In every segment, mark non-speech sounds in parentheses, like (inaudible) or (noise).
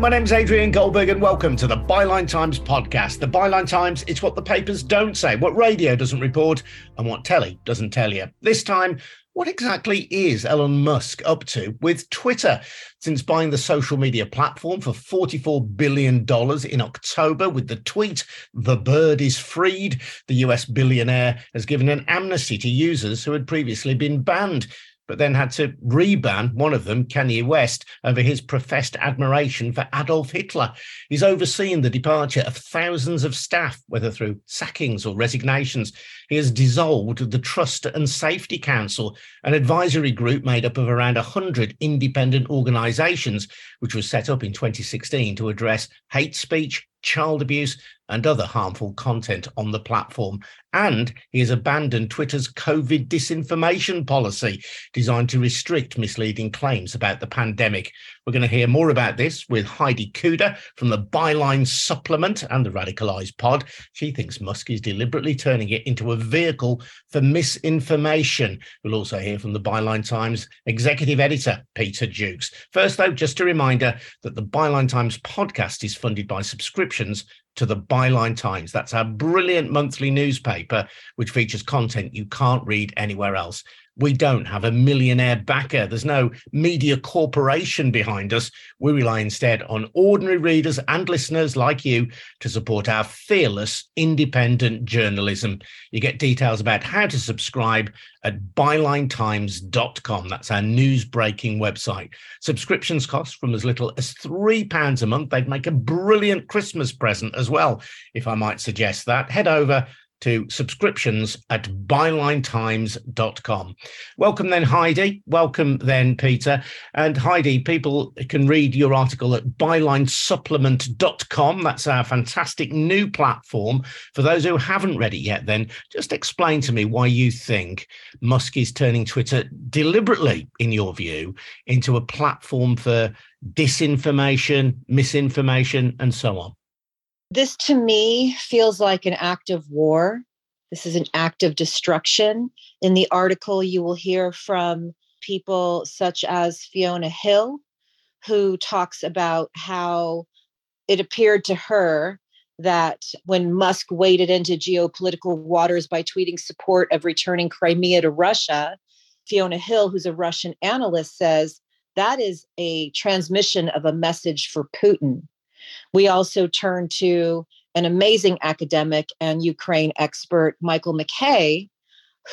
My name is Adrian Goldberg, and welcome to the Byline Times podcast. The Byline Times is what the papers don't say, what radio doesn't report, and what telly doesn't tell you. This time, what exactly is Elon Musk up to with Twitter? Since buying the social media platform for $44 billion in October with the tweet, The bird is freed, the US billionaire has given an amnesty to users who had previously been banned but then had to reban one of them, Kanye West, over his professed admiration for Adolf Hitler. He's overseen the departure of thousands of staff, whether through sackings or resignations. He has dissolved the Trust and Safety Council, an advisory group made up of around 100 independent organizations, which was set up in 2016 to address hate speech, child abuse, and other harmful content on the platform. And he has abandoned Twitter's COVID disinformation policy designed to restrict misleading claims about the pandemic. We're going to hear more about this with Heidi Cuda from the Byline Supplement and the Radicalized Pod. She thinks Musk is deliberately turning it into a vehicle for misinformation. We'll also hear from the Byline Times executive editor, Peter Jukes. First, though, just a reminder that the Byline Times podcast is funded by subscriptions to the Byline Times. That's our brilliant monthly newspaper, which features content you can't read anywhere else. We don't have a millionaire backer. There's no media corporation behind us. We rely instead on ordinary readers and listeners like you to support our fearless independent journalism. You get details about how to subscribe at bylinetimes.com. That's our news breaking website. Subscriptions cost from as little as £3 a month. They'd make a brilliant Christmas present as well, if I might suggest that. Head over to subscriptions at bylinetimes.com. Welcome then, Heidi. Welcome then, Peter. And Heidi, people can read your article at bylinesupplement.com. That's our fantastic new platform. For those who haven't read it yet, then just explain to me why you think Musk is turning Twitter deliberately, in your view, into a platform for disinformation, misinformation, and so on. This to me feels like an act of war. This is an act of destruction. In the article, you will hear from people such as Fiona Hill, who talks about how it appeared to her that when Musk waded into geopolitical waters by tweeting support of returning Crimea to Russia, Fiona Hill, who's a Russian analyst, says that is a transmission of a message for Putin. We also turn to an amazing academic and Ukraine expert, Michael McKay,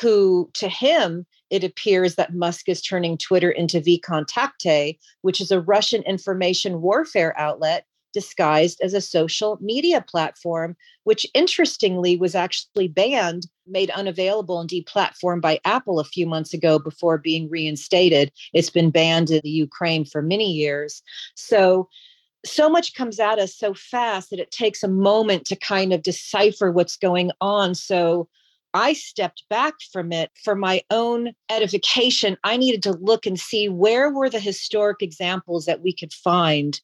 who to him, it appears that Musk is turning Twitter into VKontakte, which is a Russian information warfare outlet disguised as a social media platform, which interestingly was actually banned, made unavailable, and deplatformed by Apple a few months ago before being reinstated. It's been banned in the Ukraine for many years. So so much comes at us so fast that it takes a moment to kind of decipher what's going on. So I stepped back from it for my own edification. I needed to look and see where were the historic examples that we could find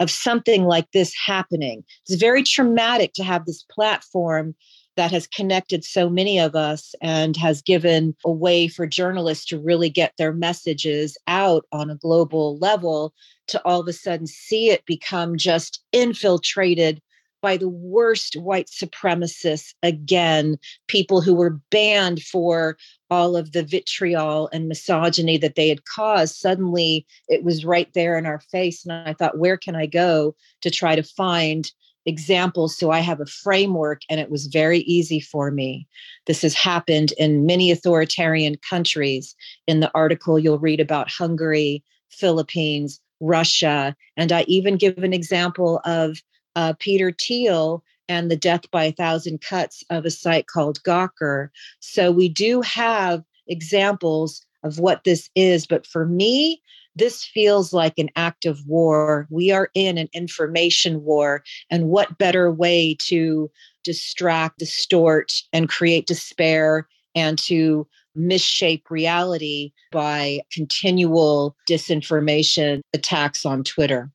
of something like this happening. It's very traumatic to have this platform that has connected so many of us and has given a way for journalists to really get their messages out on a global level to all of a sudden see it become just infiltrated by the worst white supremacists again, people who were banned for all of the vitriol and misogyny that they had caused. Suddenly it was right there in our face. And I thought, where can I go to try to find examples so I have a framework and it was very easy for me. This has happened in many authoritarian countries. In the article, you'll read about Hungary, Philippines, Russia, and I even give an example of uh, Peter Thiel and the death by a thousand cuts of a site called Gawker. So we do have examples of what this is, but for me, this feels like an act of war. We are in an information war. And what better way to distract, distort, and create despair and to misshape reality by continual disinformation attacks on Twitter?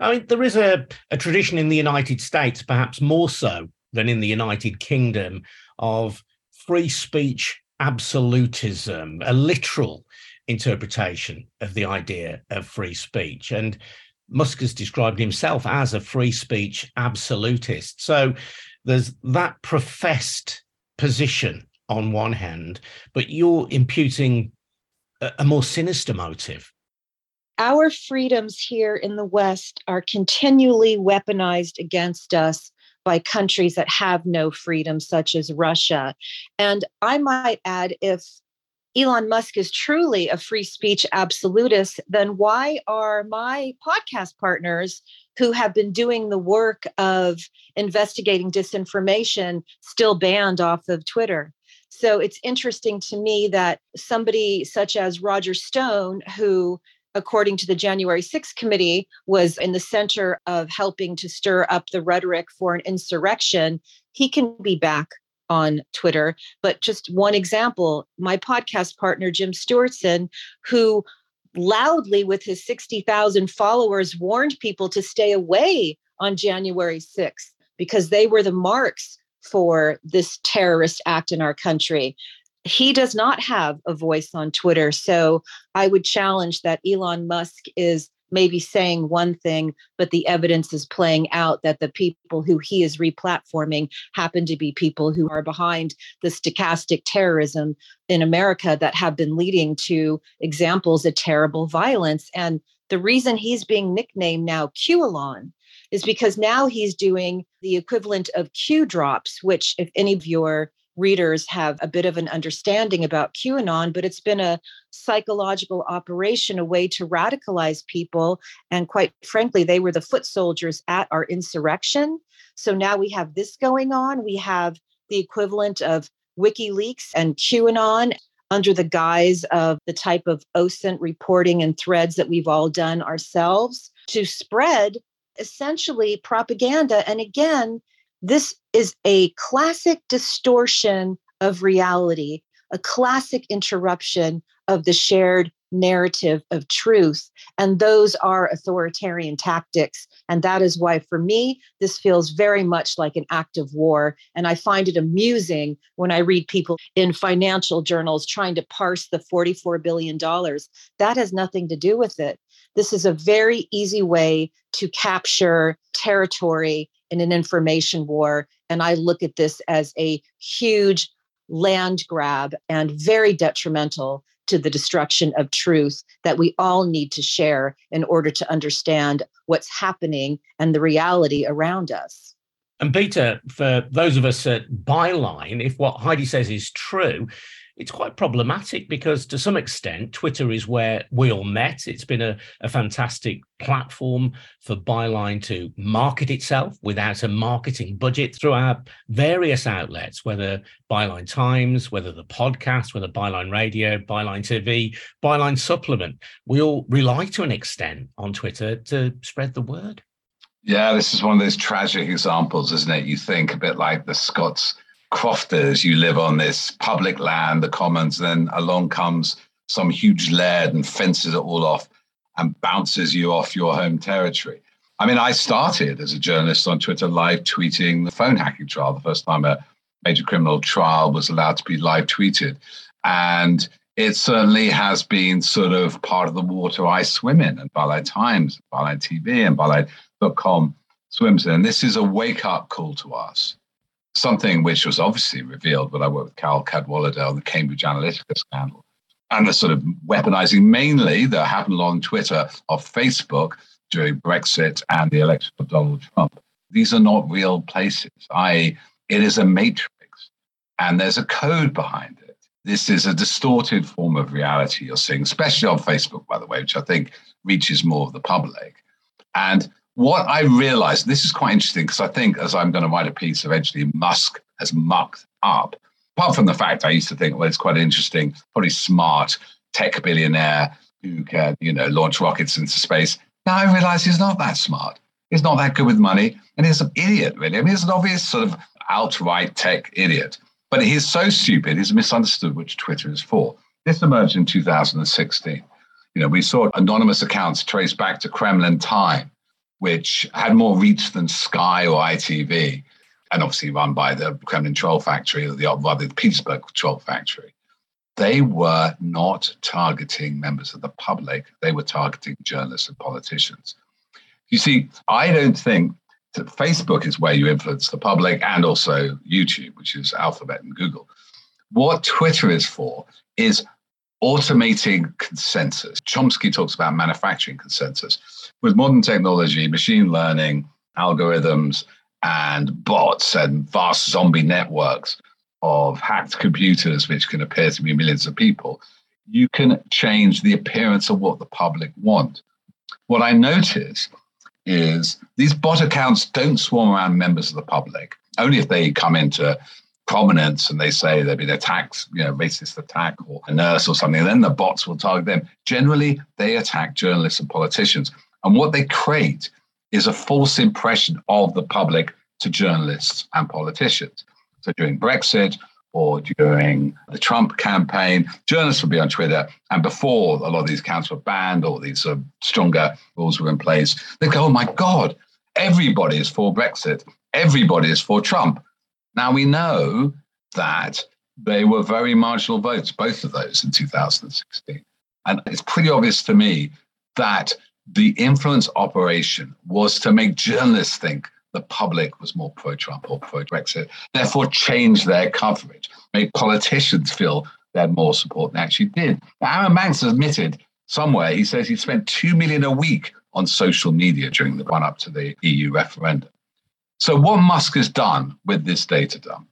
I mean, there is a, a tradition in the United States, perhaps more so than in the United Kingdom, of free speech absolutism, a literal interpretation of the idea of free speech. And Musk has described himself as a free speech absolutist. So there's that professed position on one hand, but you're imputing a, a more sinister motive. Our freedoms here in the West are continually weaponized against us by countries that have no freedom, such as Russia. And I might add, if Elon Musk is truly a free speech absolutist, then why are my podcast partners who have been doing the work of investigating disinformation still banned off of Twitter? So it's interesting to me that somebody such as Roger Stone, who according to the January 6th committee, was in the center of helping to stir up the rhetoric for an insurrection, he can be back on Twitter. But just one example my podcast partner, Jim Stewartson, who loudly with his 60,000 followers warned people to stay away on January 6th because they were the marks for this terrorist act in our country he does not have a voice on Twitter. So I would challenge that Elon Musk is maybe saying one thing, but the evidence is playing out that the people who he is replatforming happen to be people who are behind the stochastic terrorism in America that have been leading to examples of terrible violence. And the reason he's being nicknamed now QAnon is because now he's doing the equivalent of Q drops, which, if any of your readers have a bit of an understanding about QAnon, but it's been a psychological operation, a way to radicalize people. And quite frankly, they were the foot soldiers at our insurrection. So now we have this going on. We have the equivalent of WikiLeaks and QAnon under the guise of the type of OSINT reporting and threads that we've all done ourselves to spread essentially propaganda. And again, this is a classic distortion of reality, a classic interruption of the shared narrative of truth. And those are authoritarian tactics. And that is why, for me, this feels very much like an act of war. And I find it amusing when I read people in financial journals trying to parse the $44 billion. That has nothing to do with it. This is a very easy way to capture territory in an information war. And I look at this as a huge land grab and very detrimental to the destruction of truth that we all need to share in order to understand what's happening and the reality around us. And Peter, for those of us at Byline, if what Heidi says is true, it's quite problematic because to some extent twitter is where we all met. It's been a, a fantastic platform for byline to market itself without a marketing budget through our various outlets whether byline times whether the podcast whether byline radio byline tv byline supplement. We all rely to an extent on twitter to spread the word. Yeah, this is one of those tragic examples, isn't it? You think a bit like the Scots crofters, you live on this public land, the commons, then along comes some huge laird and fences it all off and bounces you off your home territory. I mean, I started as a journalist on Twitter live tweeting the phone hacking trial, the first time a major criminal trial was allowed to be live tweeted. And it certainly has been sort of part of the water I swim in, and Byline Times, Byline TV, and Byline.com swims in. And this is a wake up call to us something which was obviously revealed when I worked with Carole Cadwalladr on the Cambridge Analytica scandal. And the sort of weaponizing mainly that happened on Twitter of Facebook during Brexit and the election of Donald Trump. These are not real places. I it is a matrix and there's a code behind it. This is a distorted form of reality you're seeing, especially on Facebook, by the way, which I think reaches more of the public. And what I realized, this is quite interesting because I think as I'm going to write a piece eventually, Musk has mucked up. Apart from the fact I used to think, well, it's quite interesting, probably smart tech billionaire who can, you know, launch rockets into space. Now I realize he's not that smart. He's not that good with money. And he's an idiot, really. I mean, he's an obvious sort of outright tech idiot. But he's so stupid, he's misunderstood which Twitter is for. This emerged in 2016. You know, we saw anonymous accounts traced back to Kremlin time which had more reach than Sky or ITV, and obviously run by the Kremlin Troll Factory, or the, rather the Petersburg Troll Factory. They were not targeting members of the public, they were targeting journalists and politicians. You see, I don't think that Facebook is where you influence the public and also YouTube, which is Alphabet and Google. What Twitter is for is automating consensus. Chomsky talks about manufacturing consensus. With modern technology, machine learning, algorithms, and bots and vast zombie networks of hacked computers, which can appear to be millions of people, you can change the appearance of what the public want. What I notice is these bot accounts don't swarm around members of the public, only if they come into prominence and they say they've been attacked, you know, racist attack or a nurse or something, then the bots will target them. Generally, they attack journalists and politicians. And what they create is a false impression of the public to journalists and politicians. So during Brexit or during the Trump campaign, journalists would be on Twitter. And before a lot of these accounts were banned or these uh, stronger rules were in place, they'd go, oh my God, everybody is for Brexit. Everybody is for Trump. Now we know that they were very marginal votes, both of those in 2016. And it's pretty obvious to me that the influence operation was to make journalists think the public was more pro Trump or pro Brexit, therefore change their coverage, make politicians feel they had more support than they actually did. Now, Arron Banks admitted somewhere, he says he spent 2 million a week on social media during the run up to the EU referendum. So, what Musk has done with this data dump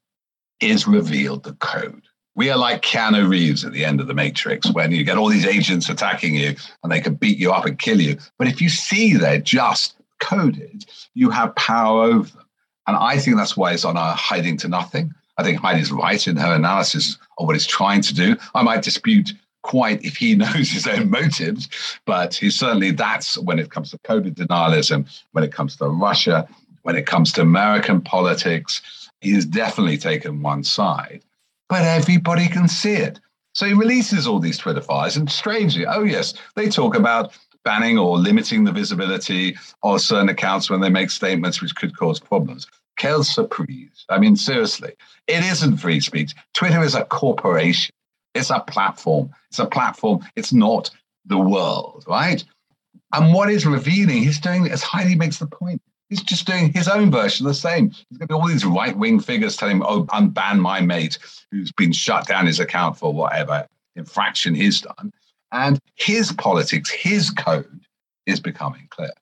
is revealed the code. We are like Keanu Reeves at the end of The Matrix when you get all these agents attacking you and they can beat you up and kill you. But if you see they're just coded, you have power over them. And I think that's why it's on a hiding to nothing. I think Heidi's right in her analysis of what he's trying to do. I might dispute quite if he (laughs) knows his own motives, but he certainly that's when it comes to coded denialism, when it comes to Russia, when it comes to American politics, he's definitely taken one side but everybody can see it. So he releases all these Twitter files, and strangely, oh yes, they talk about banning or limiting the visibility of certain accounts when they make statements which could cause problems. Quelle surprise. I mean, seriously, it isn't free speech. Twitter is a corporation, it's a platform. It's a platform, it's not the world, right? And what is revealing, he's doing, as Heidi makes the point, He's just doing his own version of the same. He's got all these right wing figures telling him, oh, unban my mate who's been shut down his account for whatever infraction he's done. And his politics, his code is becoming clear.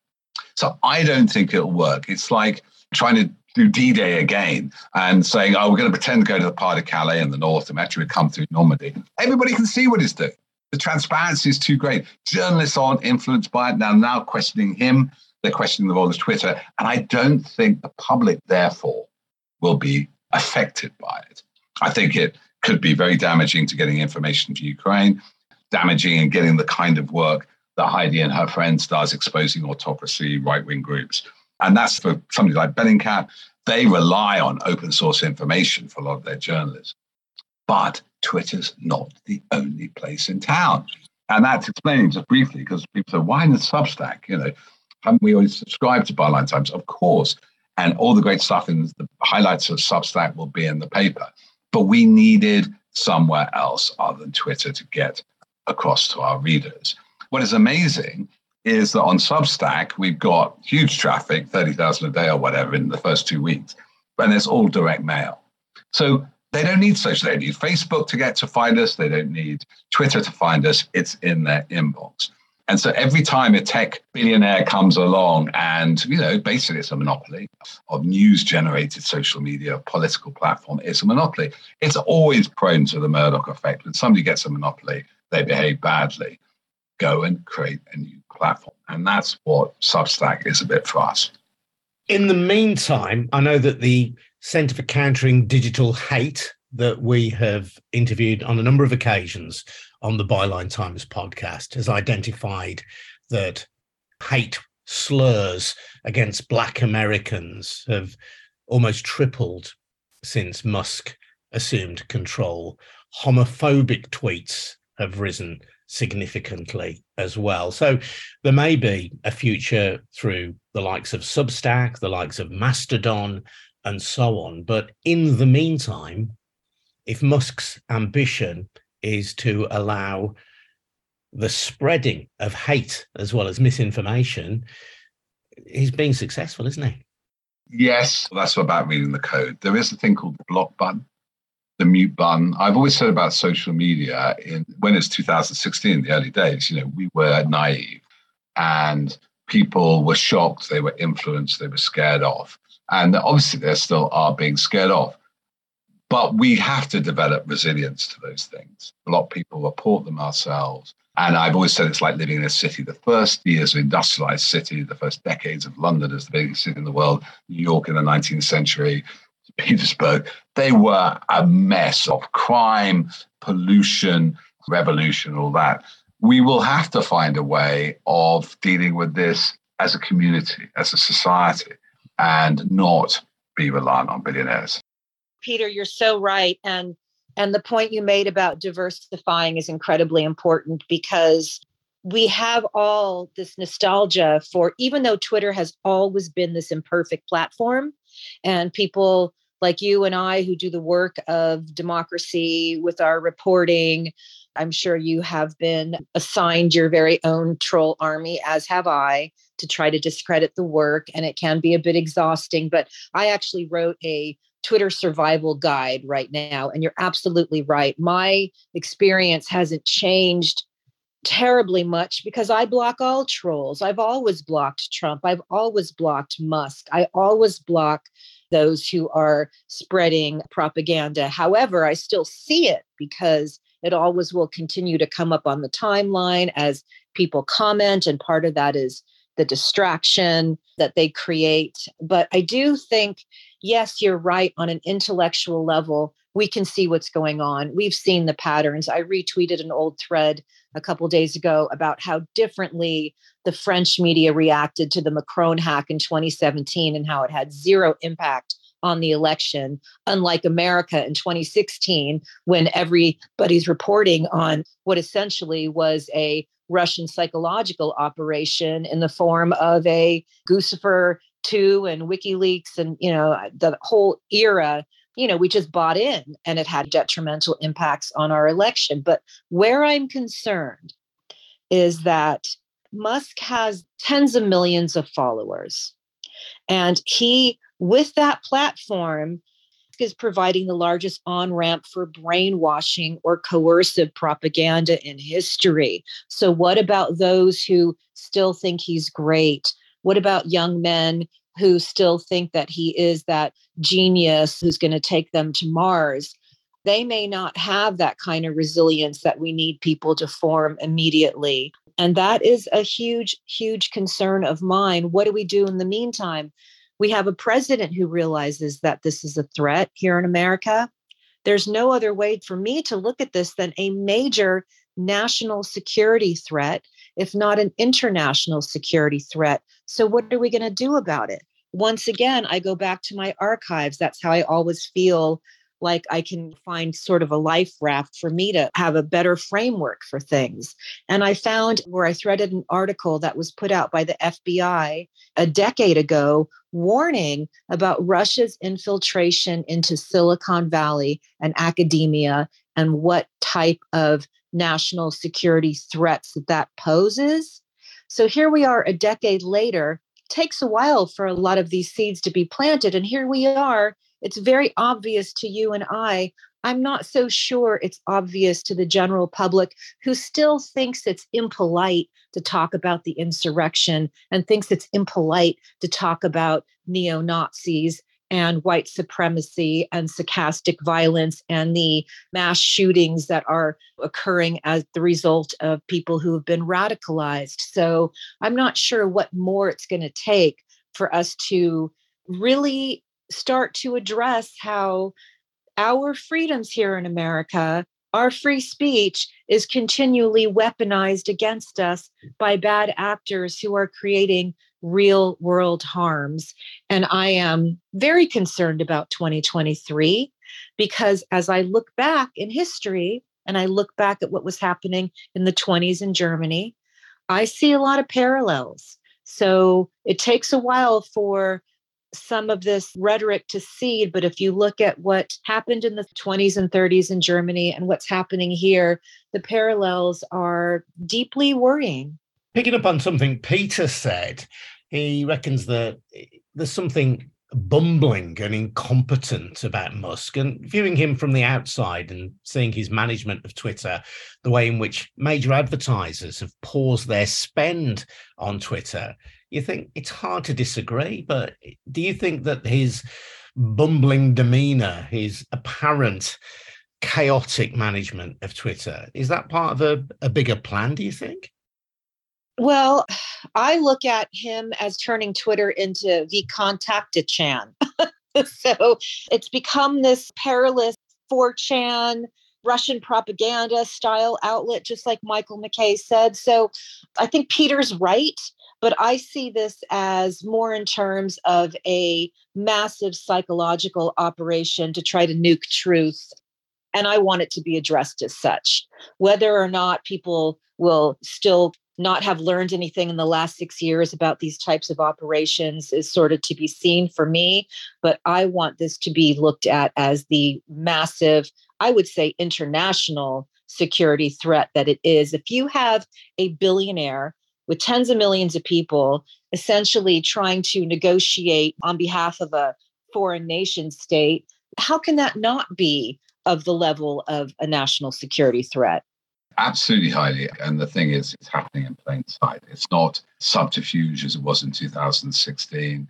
So I don't think it'll work. It's like trying to do D-Day again and saying, oh, we're going to pretend to go to the Pas de Calais in the north and actually come through Normandy. Everybody can see what he's doing. The transparency is too great. Journalists aren't influenced by it now, now questioning him. They're questioning the role of Twitter. And I don't think the public, therefore, will be affected by it. I think it could be very damaging to getting information to Ukraine, damaging and getting the kind of work that Heidi and her friends does, exposing autocracy, right wing groups. And that's for somebody like Bellingcat. They rely on open source information for a lot of their journalism. But Twitter's not the only place in town. And that's explaining just briefly because people say, why in the Substack? You know, haven't we always subscribed to Byline Times? Of course. And all the great stuff in the highlights of Substack will be in the paper. But we needed somewhere else other than Twitter to get across to our readers. What is amazing is that on Substack, we've got huge traffic, 30,000 a day or whatever in the first two weeks, and it's all direct mail. So they don't need social, media. they don't need Facebook to get to find us, they don't need Twitter to find us, it's in their inbox. And so every time a tech billionaire comes along and, you know, basically it's a monopoly of news generated social media, political platform, it's a monopoly. It's always prone to the Murdoch effect. When somebody gets a monopoly, they behave badly. Go and create a new platform. And that's what Substack is a bit for us. In the meantime, I know that the Centre for Countering Digital Hate that we have interviewed on a number of occasions on the Byline Times podcast has identified that hate slurs against Black Americans have almost tripled since Musk assumed control. Homophobic tweets have risen significantly as well. So there may be a future through the likes of Substack, the likes of Mastodon, and so on. But in the meantime, if Musk's ambition is to allow the spreading of hate as well as misinformation, he's being successful, isn't he? Yes, that's about reading the code. There is a thing called the block button, the mute button. I've always said about social media in when it's 2016, the early days, you know, we were naive and people were shocked, they were influenced, they were scared off. And obviously they still are being scared off. But we have to develop resilience to those things. A lot of people report them ourselves. And I've always said it's like living in a city. The first years of industrialized city, the first decades of London as the biggest city in the world, New York in the 19th century, (laughs) Petersburg, they were a mess of crime, pollution, revolution, all that. We will have to find a way of dealing with this as a community, as a society, and not be reliant on billionaires. Peter, you're so right. And and the point you made about diversifying is incredibly important because we have all this nostalgia for, even though Twitter has always been this imperfect platform, and people like you and I who do the work of democracy with our reporting. I'm sure you have been assigned your very own troll army, as have I, to try to discredit the work. And it can be a bit exhausting. But I actually wrote a Twitter survival guide right now. And you're absolutely right. My experience hasn't changed terribly much because I block all trolls. I've always blocked Trump. I've always blocked Musk. I always block those who are spreading propaganda. However, I still see it because it always will continue to come up on the timeline as people comment. And part of that is the distraction that they create. But I do think yes, you're right on an intellectual level. We can see what's going on. We've seen the patterns. I retweeted an old thread a couple days ago about how differently the French media reacted to the Macron hack in 2017 and how it had zero impact on the election, unlike America in 2016, when everybody's reporting on what essentially was a Russian psychological operation in the form of a Guccifer two and WikiLeaks and you know the whole era you know we just bought in and it had detrimental impacts on our election. But where i'm concerned is that musk has tens of millions of followers and he with that platform is providing the largest on ramp for brainwashing or coercive propaganda in history. So, what about those who still think he's great? What about young men who still think that he is that genius who's going to take them to Mars? They may not have that kind of resilience that we need people to form immediately. And that is a huge, huge concern of mine. What do we do in the meantime? We have a president who realizes that this is a threat here in America. There's no other way for me to look at this than a major national security threat if not an international security threat. So, what are we going to do about it? Once again, I go back to my archives. That's how I always feel like I can find sort of a life raft for me to have a better framework for things. And I found where I threaded an article that was put out by the FBI a decade ago warning about Russia's infiltration into Silicon Valley and academia and what type of national security threats that that poses. So here we are a decade later. Takes a while for a lot of these seeds to be planted. And here we are. It's very obvious to you and I. I'm not so sure it's obvious to the general public who still thinks it's impolite to talk about the insurrection and thinks it's impolite to talk about neo Nazis and white supremacy and stochastic violence and the mass shootings that are occurring as the result of people who have been radicalized. So I'm not sure what more it's going to take for us to really start to address how our freedoms here in America, our free speech, is continually weaponized against us by bad actors who are creating real world harms. And I am very concerned about 2023 because as I look back in history and I look back at what was happening in the 20s in Germany, I see a lot of parallels. So it takes a while for some of this rhetoric to seed. But if you look at what happened in the 20s and 30s in Germany and what's happening here, the parallels are deeply worrying. Picking up on something Peter said, He reckons that eh, there's something bumbling and incompetent about Musk and viewing him from the outside and seeing his management of Twitter, the way in which major advertisers have paused their spend on Twitter, you think it's hard to disagree. But do you think that his bumbling demeanor, his apparent chaotic management of Twitter, is that part of a, a bigger plan, do you think? Well, I look at him as turning Twitter into the chan. (laughs) so it's become this perilous 4chan Russian propaganda style outlet, just like Michael McKay said. So I think Peter's right, but I see this as more in terms of a massive psychological operation to try to nuke truth. And I want it to be addressed as such. Whether or not people will still not have learned anything in the last six years about these types of operations is sort of to be seen for me. But I want this to be looked at as the massive, I would say, international security threat that it is. If you have a billionaire with tens of millions of people essentially trying to negotiate on behalf of a foreign nation state, how can that not be of the level of a national security threat? Absolutely highly. And the thing is, it's happening in plain sight. It's not subterfuge as it was in 2016,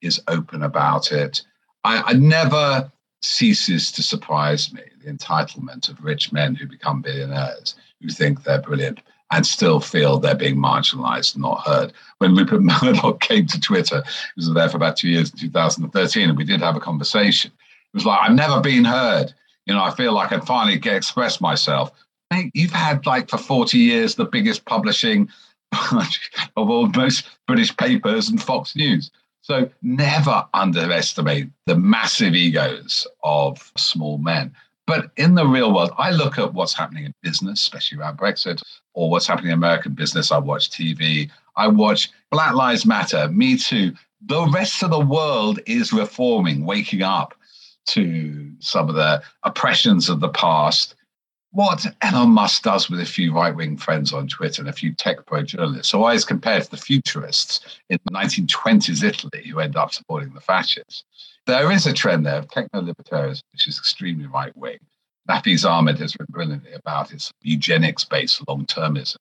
is open about it. I, I never ceases to surprise me the entitlement of rich men who become billionaires who think they're brilliant and still feel they're being marginalized and not heard. When Rupert (laughs) Murdoch came to Twitter, he was there for about two years in 2013, and we did have a conversation. It was like, I've never been heard. You know, I feel like I finally get express myself you've had like for 40 years the biggest publishing (laughs) of all most British papers and Fox News. So never underestimate the massive egos of small men. But in the real world, I look at what's happening in business, especially around Brexit, or what's happening in American business. I watch TV. I watch Black Lives Matter, Me Too. The rest of the world is reforming, waking up to some of the oppressions of the past what Elon Musk does with a few right wing friends on Twitter and a few tech pro journalists. So I was compared to the futurists in the 1920s Italy who end up supporting the fascists. There is a trend there of techno libertarianism, which is extremely right wing. Nafeez Ahmed has written brilliantly about its eugenics based long termism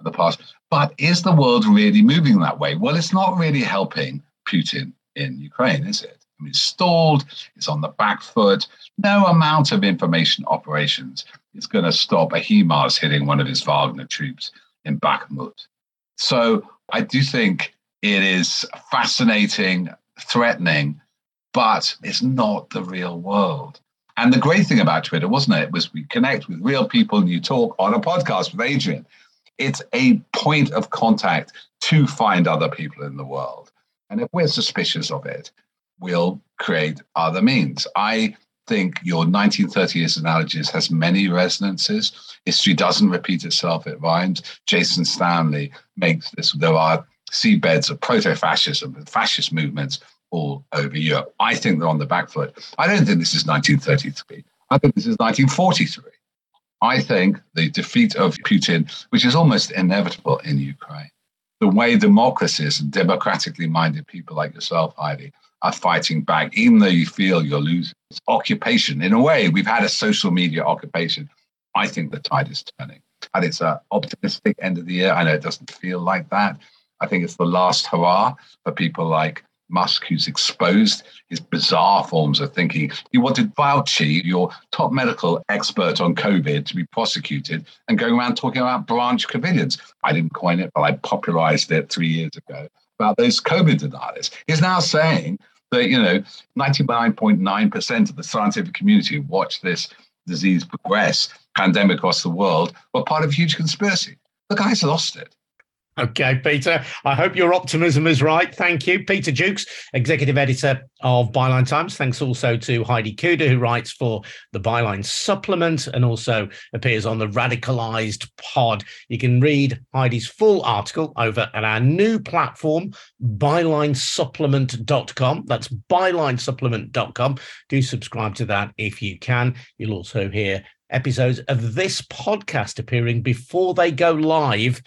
in the past. But is the world really moving that way? Well, it's not really helping Putin in Ukraine, is it? I mean, it's stalled, it's on the back foot. No amount of information operations is going to stop a HIMARS hitting one of his Wagner troops in Bakhmut. So I do think it is fascinating, threatening, but it's not the real world. And the great thing about Twitter, wasn't it, was we connect with real people and you talk on a podcast with Adrian. It's a point of contact to find other people in the world. And if we're suspicious of it, we'll create other means. I think your 1930s analogies has many resonances. History doesn't repeat itself, it rhymes. Jason Stanley makes this. There are seabeds of proto fascism and fascist movements all over Europe. I think they're on the back foot. I don't think this is 1933. I think this is 1943. I think the defeat of Putin, which is almost inevitable in Ukraine, the way democracies and democratically minded people like yourself, Heidi, are fighting back, even though you feel you're losing. It's occupation. In a way, we've had a social media occupation. I think the tide is turning. And it's an optimistic end of the year. I know it doesn't feel like that. I think it's the last hurrah for people like Musk, who's exposed his bizarre forms of thinking. He wanted Fauci, your top medical expert on COVID, to be prosecuted and going around talking about Branch Covidians. I didn't coin it, but I popularized it three years ago about those COVID deniers. He's now saying that, you know, 99.9% of the scientific community who watched this disease progress, pandemic across the world, were part of a huge conspiracy. The guy's lost it. Okay, Peter. I hope your optimism is right. Thank you. Peter Jukes, executive editor of Byline Times. Thanks also to Heidi Cuda, who writes for the Byline Supplement and also appears on the Radicalized Pod. You can read Heidi's full article over at our new platform, bylinesupplement.com. That's bylinesupplement.com. Do subscribe to that if you can. You'll also hear episodes of this podcast appearing before they go live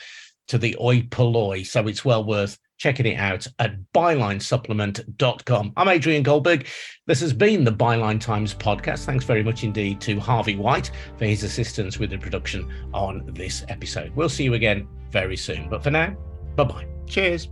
to the oi polloi. So it's well worth checking it out at bylinesupplement.com. I'm Adrian Goldberg. This has been the Byline Times podcast. Thanks very much indeed to Harvey White for his assistance with the production on this episode. We'll see you again very soon. But for now, bye bye. Cheers.